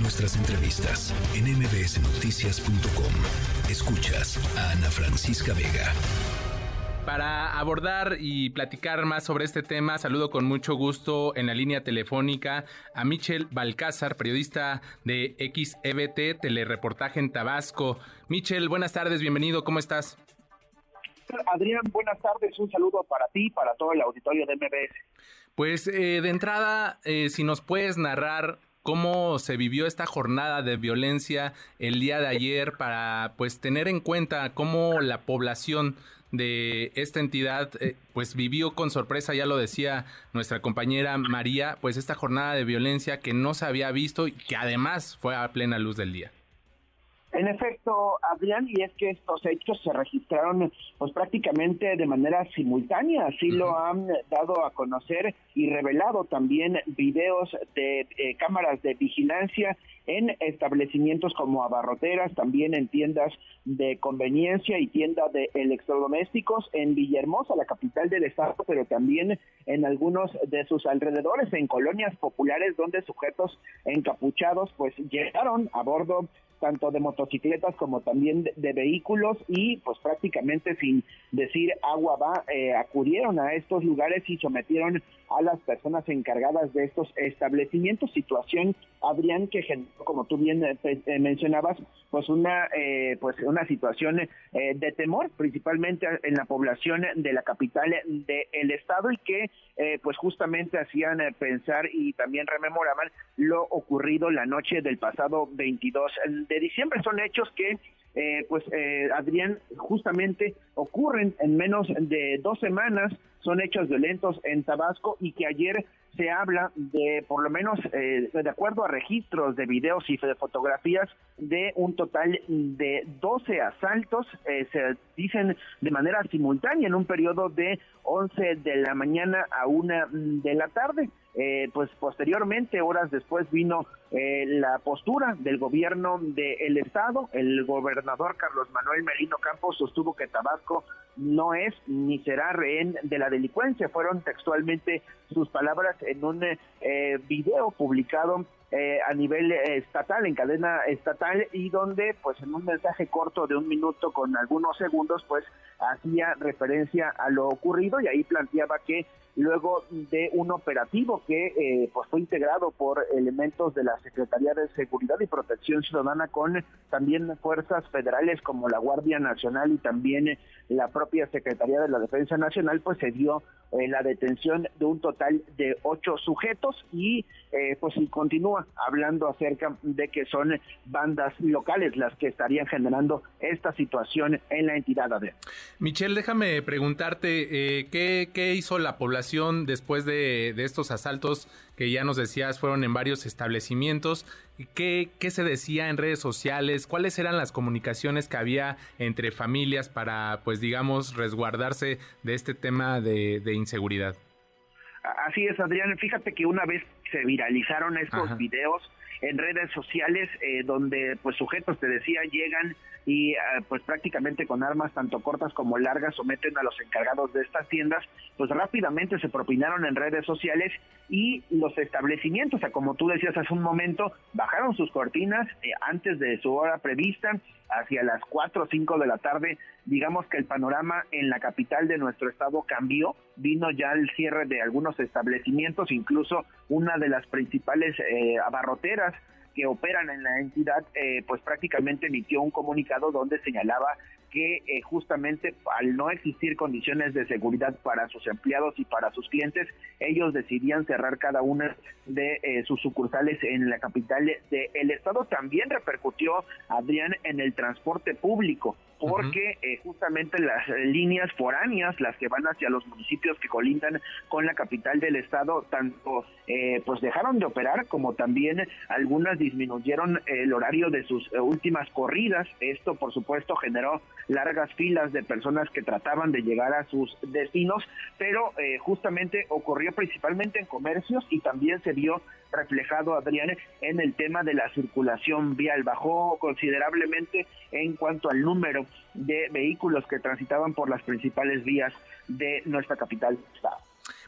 Nuestras entrevistas en mbsnoticias.com. Escuchas a Ana Francisca Vega. Para abordar y platicar más sobre este tema, saludo con mucho gusto en la línea telefónica a Michel Balcázar, periodista de XEBT, telereportaje en Tabasco. Michel, buenas tardes, bienvenido, ¿cómo estás? Adrián, buenas tardes, un saludo para ti, para todo el auditorio de MBS. Pues eh, de entrada, eh, si nos puedes narrar cómo se vivió esta jornada de violencia el día de ayer para pues tener en cuenta cómo la población de esta entidad, eh, pues vivió con sorpresa, ya lo decía nuestra compañera María, pues esta jornada de violencia que no se había visto y que además fue a plena luz del día. En efecto, Adrián, y es que estos hechos se registraron pues prácticamente de manera simultánea, así lo han dado a conocer y revelado también videos de eh, cámaras de vigilancia en establecimientos como abarroteras, también en tiendas de conveniencia y tiendas de electrodomésticos en Villahermosa, la capital del estado, pero también en algunos de sus alrededores, en colonias populares donde sujetos encapuchados pues llegaron a bordo tanto de motocicletas como también de, vehículos y pues prácticamente sin decir agua va, eh, acudieron a estos lugares y sometieron a las personas encargadas de estos establecimientos, situación, Adrián, que como tú bien eh, eh, mencionabas, pues una, pues una situación de temor, principalmente en la población de la capital del estado y que pues justamente hacían pensar y también rememoraban lo ocurrido la noche del pasado 22 de diciembre. Son hechos que eh, pues eh, Adrián, justamente ocurren en menos de dos semanas, son hechos violentos en Tabasco y que ayer se habla de, por lo menos, eh, de acuerdo a registros de videos y de fotografías, de un total de 12 asaltos, se dicen de manera simultánea en un periodo de 11 de la mañana a 1 de la tarde. Eh, pues posteriormente, horas después, vino eh, la postura del gobierno del estado. El gobernador Carlos Manuel Merino Campos sostuvo que Tabasco no es ni será rehén de la delincuencia. Fueron textualmente sus palabras en un eh, video publicado eh, a nivel estatal, en cadena estatal, y donde, pues en un mensaje corto de un minuto con algunos segundos, pues hacía referencia a lo ocurrido y ahí planteaba que luego de un operativo que eh, pues fue integrado por elementos de la Secretaría de Seguridad y Protección Ciudadana con también fuerzas federales como la Guardia Nacional y también la propia Secretaría de la Defensa Nacional, pues se dio eh, la detención de un total de ocho sujetos y eh, pues continúa hablando acerca de que son bandas locales las que estarían generando esta situación en la entidad. Michelle, déjame preguntarte, eh, ¿qué, ¿qué, hizo la población después de, de, estos asaltos que ya nos decías fueron en varios establecimientos? ¿Qué, ¿Qué se decía en redes sociales? ¿Cuáles eran las comunicaciones que había entre familias para, pues digamos, resguardarse de este tema de, de inseguridad? Así es, Adrián. Fíjate que una vez se viralizaron estos videos en redes sociales eh, donde pues sujetos te decía llegan y ah, pues prácticamente con armas tanto cortas como largas someten a los encargados de estas tiendas, pues rápidamente se propinaron en redes sociales y los establecimientos, o sea, como tú decías hace un momento, bajaron sus cortinas eh, antes de su hora prevista, hacia las 4 o 5 de la tarde, digamos que el panorama en la capital de nuestro estado cambió, vino ya el cierre de algunos establecimientos, incluso una de las principales eh, abarroteras que operan en la entidad, eh, pues prácticamente emitió un comunicado donde señalaba que eh, justamente al no existir condiciones de seguridad para sus empleados y para sus clientes, ellos decidían cerrar cada una de eh, sus sucursales en la capital del estado. También repercutió, Adrián, en el transporte público porque eh, justamente las líneas foráneas, las que van hacia los municipios que colindan con la capital del estado, tanto pues dejaron de operar como también algunas disminuyeron el horario de sus últimas corridas. Esto, por supuesto, generó largas filas de personas que trataban de llegar a sus destinos, pero eh, justamente ocurrió principalmente en comercios y también se vio reflejado, Adrián, en el tema de la circulación vial. Bajó considerablemente en cuanto al número de vehículos que transitaban por las principales vías de nuestra capital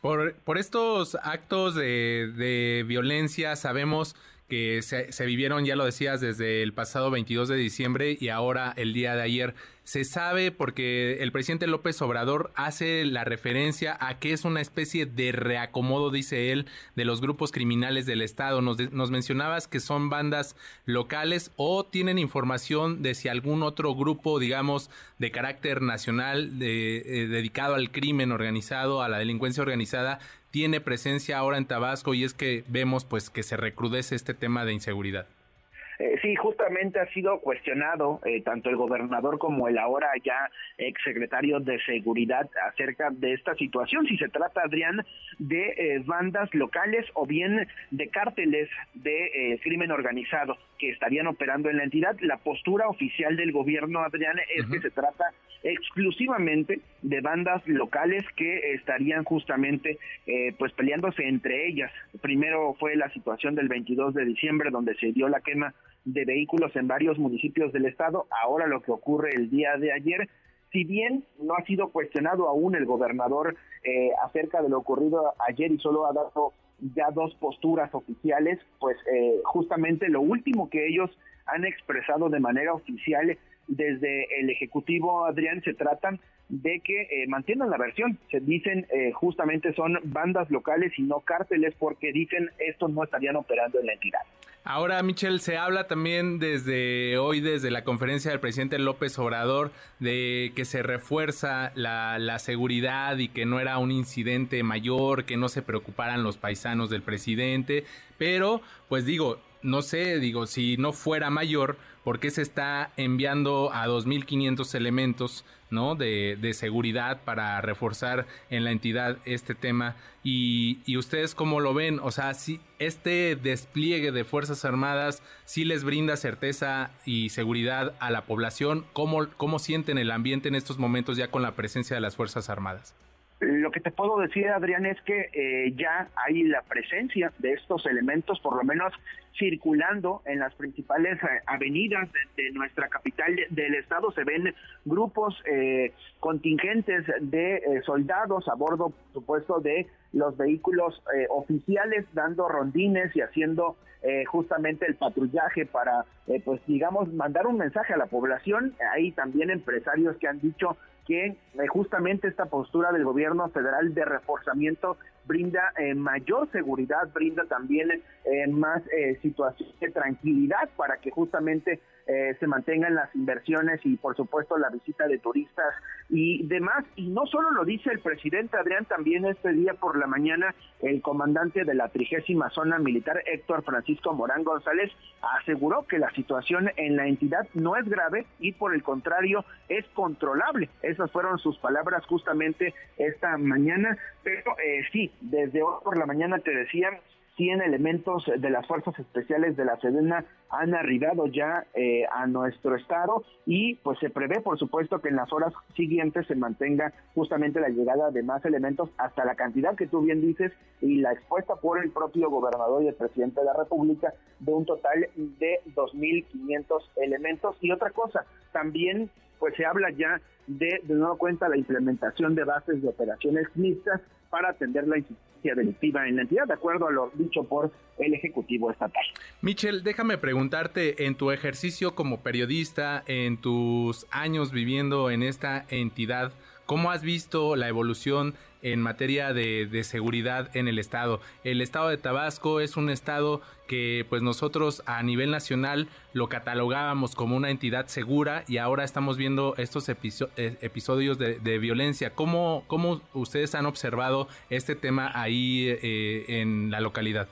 Por, por estos actos de, de violencia sabemos que se, vivieron, ya lo decías, desde el pasado 22 de diciembre y ahora el día de ayer. Se sabe porque el presidente López Obrador hace la referencia a que es una especie de reacomodo, dice él, de los grupos criminales del Estado. Nos, nos mencionabas que son bandas locales o tienen información de si algún otro grupo, digamos, de carácter nacional de, eh, dedicado al crimen organizado, a la delincuencia organizada, tiene presencia ahora en Tabasco y es que vemos pues que se recrudece este tema de inseguridad. Eh, sí, justamente ha sido cuestionado eh, tanto el gobernador como el ahora ya exsecretario de Seguridad acerca de esta situación, si se trata, Adrián, de eh, bandas locales o bien de cárteles de crimen organizado que estarían operando en la entidad. La postura oficial del gobierno, Adrián, es que se trata exclusivamente de bandas locales que estarían justamente pues peleándose entre ellas. Primero fue la situación del 22 de diciembre donde se dio la quema de vehículos en varios municipios del estado. Ahora lo que ocurre el día de ayer, si bien no ha sido cuestionado aún el gobernador eh, acerca de lo ocurrido ayer y solo ha dado ya dos posturas oficiales, pues eh, justamente lo último que ellos han expresado de manera oficial desde el Ejecutivo, Adrián, se tratan de que eh, mantienen la versión. Se dicen justamente son bandas locales y no cárteles porque dicen estos no estarían operando en la entidad. Ahora, Michelle, se habla también desde hoy, desde la conferencia del presidente López Obrador, de que se refuerza la, la, seguridad y que no era un incidente mayor, que no se preocuparan los paisanos del presidente. Pero, pues digo, no sé, digo, si no fuera mayor, ¿por qué se está enviando a 2.500 elementos ¿no? De, de, seguridad para reforzar en la entidad este tema? Y, y, ustedes cómo lo ven? O sea, si este despliegue de Fuerzas Armadas sí les brinda certeza y seguridad a la población, ¿cómo, cómo sienten el ambiente en estos momentos ya con la presencia de las Fuerzas Armadas? Lo que te puedo decir, Adrián, es que eh, ya hay la presencia de estos elementos, por lo menos circulando en las principales eh, avenidas de, nuestra capital del estado. Se ven grupos eh, contingentes de soldados a bordo, por supuesto, de los vehículos oficiales, dando rondines y haciendo justamente el patrullaje para, pues digamos, mandar un mensaje a la población. Hay también empresarios que han dicho que eh, justamente esta postura del gobierno federal de reforzamiento brinda eh, mayor seguridad, brinda también eh, más situación de tranquilidad para que justamente se mantengan las inversiones y por supuesto la visita de turistas y demás. Y no solo lo dice el presidente Adrián, también este día por la mañana el comandante de la trigésima zona militar, Héctor Francisco Morán González, aseguró que la situación en la entidad no es grave y por el contrario es controlable. Esas fueron sus palabras justamente esta mañana, pero eh, sí, desde hoy por la mañana te decían 100 elementos de las fuerzas especiales de la Sedena han arribado ya eh, a nuestro estado y pues se prevé por supuesto que en las horas siguientes se mantenga justamente la llegada de más elementos hasta la cantidad que tú bien dices y la expuesta por el propio gobernador y el presidente de la República de un total de 2.500 elementos. Y otra cosa, también pues se habla ya de, de nuevo cuenta, la implementación de bases de operaciones mixtas para atender la incidencia delictiva en la entidad, de acuerdo a lo dicho por el Ejecutivo Estatal. Michel, déjame preguntarte, en tu ejercicio como periodista, en tus años viviendo en esta entidad, ¿cómo has visto la evolución en materia de, seguridad en el estado. El estado de Tabasco es un estado que pues nosotros a nivel nacional lo catalogábamos como una entidad segura y ahora estamos viendo estos eh, episodios de, violencia. ¿Cómo, ¿Cómo, ustedes han observado este tema ahí eh, en la localidad?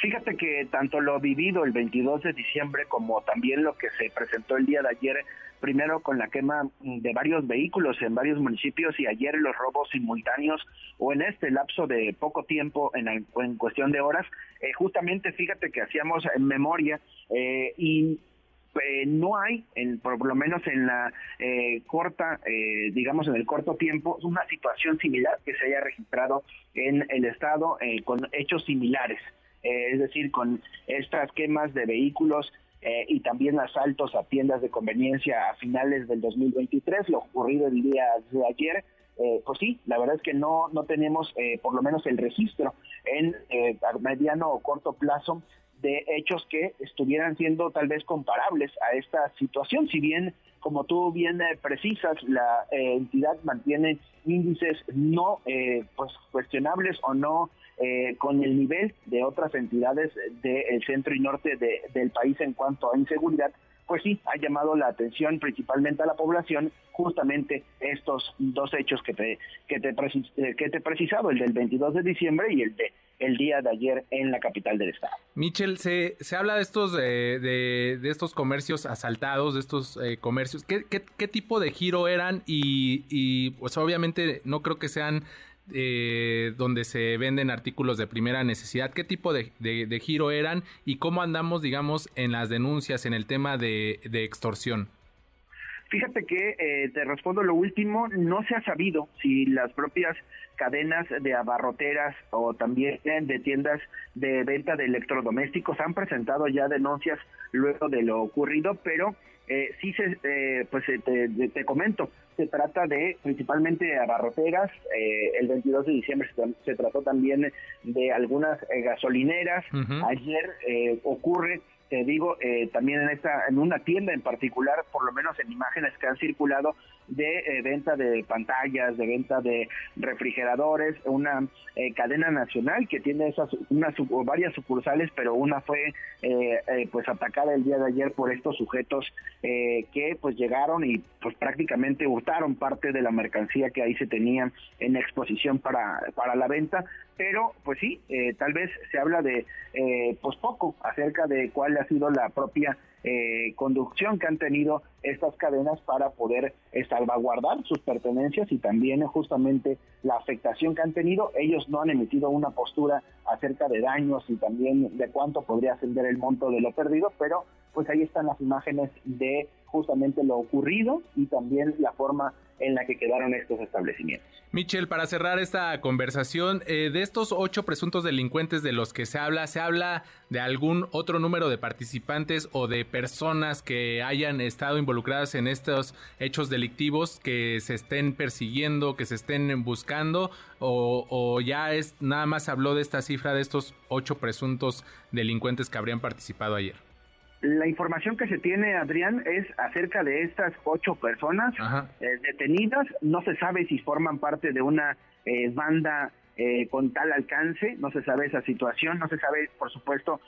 Fíjate que tanto lo vivido el 22 de diciembre como también lo que se presentó el día de ayer primero con la quema de varios vehículos en varios municipios y ayer los robos simultáneos o en este lapso de poco tiempo, en, en cuestión de horas, eh, justamente fíjate que hacíamos en memoria eh, y eh, no hay, en, por lo menos en la corta, digamos en el corto tiempo, una situación similar que se haya registrado en el estado con hechos similares, es decir, con estas quemas de vehículos eh, y también asaltos a tiendas de conveniencia a finales del 2023, lo ocurrido el día de ayer. Eh, pues sí, la verdad es que no, no tenemos eh, por lo menos el registro en mediano o corto plazo de hechos que estuvieran siendo tal vez comparables a esta situación, si bien como tú bien eh, precisas, la eh, entidad mantiene índices no eh, pues cuestionables o no con el nivel de otras entidades del centro y norte del país en cuanto a inseguridad, pues sí, ha llamado la atención principalmente a la población justamente estos dos hechos que te, que te, que te he precisado, el del 22 de diciembre y el de el día de ayer en la capital del estado. Michel, se, se habla de estos, eh, de, de, estos comercios asaltados, de estos eh, comercios. ¿Qué, ¿Qué, tipo de giro eran? Y, y pues obviamente no creo que sean eh, donde se venden artículos de primera necesidad. ¿Qué tipo de, giro eran? Y cómo andamos, digamos, en las denuncias en el tema de, de extorsión. Fíjate que eh, te respondo lo último, no se ha sabido si las propias cadenas de abarroteras o también de tiendas de venta de electrodomésticos han presentado ya denuncias luego de lo ocurrido, pero eh, sí se, eh, pues eh, te, comento, se trata de principalmente abarroteras, eh, el 22 de diciembre se, trató también de algunas gasolineras, ayer ocurre te digo, eh, también en esta, en una tienda en particular, por lo menos en imágenes que han circulado de eh, venta de pantallas, de venta de refrigeradores, una eh, cadena nacional que tiene esas, unas varias sucursales, pero una fue pues atacada el día de ayer por estos sujetos que pues llegaron y pues prácticamente hurtaron parte de la mercancía que ahí se tenía en exposición para, para la venta, pero pues sí, tal vez se habla de pues poco acerca de cuál ha sido la propia eh, conducción que han tenido estas cadenas para poder eh, salvaguardar sus pertenencias y también justamente la afectación que han tenido. Ellos no han emitido una postura acerca de daños y también de cuánto podría ascender el monto de lo perdido, pero pues ahí están las imágenes de justamente lo ocurrido y también la forma en la que quedaron estos establecimientos. Michel, para cerrar esta conversación, eh, de estos ocho presuntos delincuentes de los que se habla, ¿se habla de algún otro número de participantes o de personas que hayan estado involucradas en estos hechos delictivos que se estén persiguiendo, que se estén buscando? ¿O, o ya es nada más habló de esta cifra de estos ocho presuntos delincuentes que habrían participado ayer? La información que se tiene, Adrián, es acerca de estas ocho personas eh, detenidas. No se sabe si forman parte de una eh, banda eh, con tal alcance, no se sabe esa situación, no se sabe, por supuesto,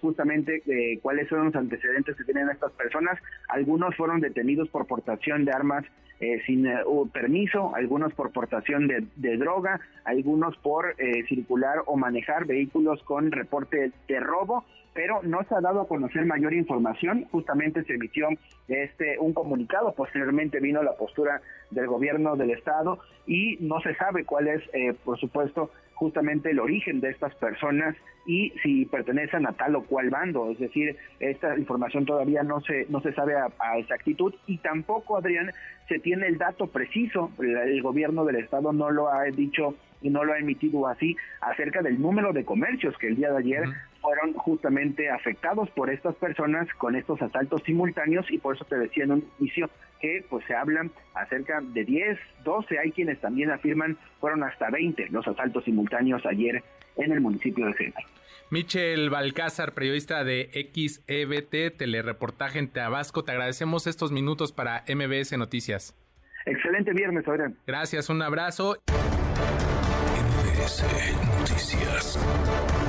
justamente cuáles son los antecedentes que tienen estas personas. Algunos fueron detenidos por portación de armas sin permiso, algunos por portación de, de droga, algunos por circular o manejar vehículos con reporte de robo pero no se ha dado a conocer mayor información. Justamente se emitió este un comunicado, posteriormente vino la postura del gobierno del estado y no se sabe cuál es, eh, por supuesto, justamente el origen de estas personas y si pertenecen a tal o cual bando. Es decir, esta información todavía no se, no se sabe a, exactitud y tampoco, Adrián, se tiene el dato preciso. El, gobierno del estado no lo ha dicho y no lo ha emitido así acerca del número de comercios que el día de ayer fueron justamente afectados por estas personas con estos asaltos simultáneos y por eso te decía en un inicio que pues se hablan acerca de 10, 12, hay quienes también afirman fueron hasta 20 los asaltos simultáneos ayer en el municipio de Centro. Michel Balcázar, periodista de XEBT, telereportaje en Tabasco, te agradecemos estos minutos para MBS Noticias. Excelente viernes, Adrián. Gracias, un abrazo. MBS Noticias.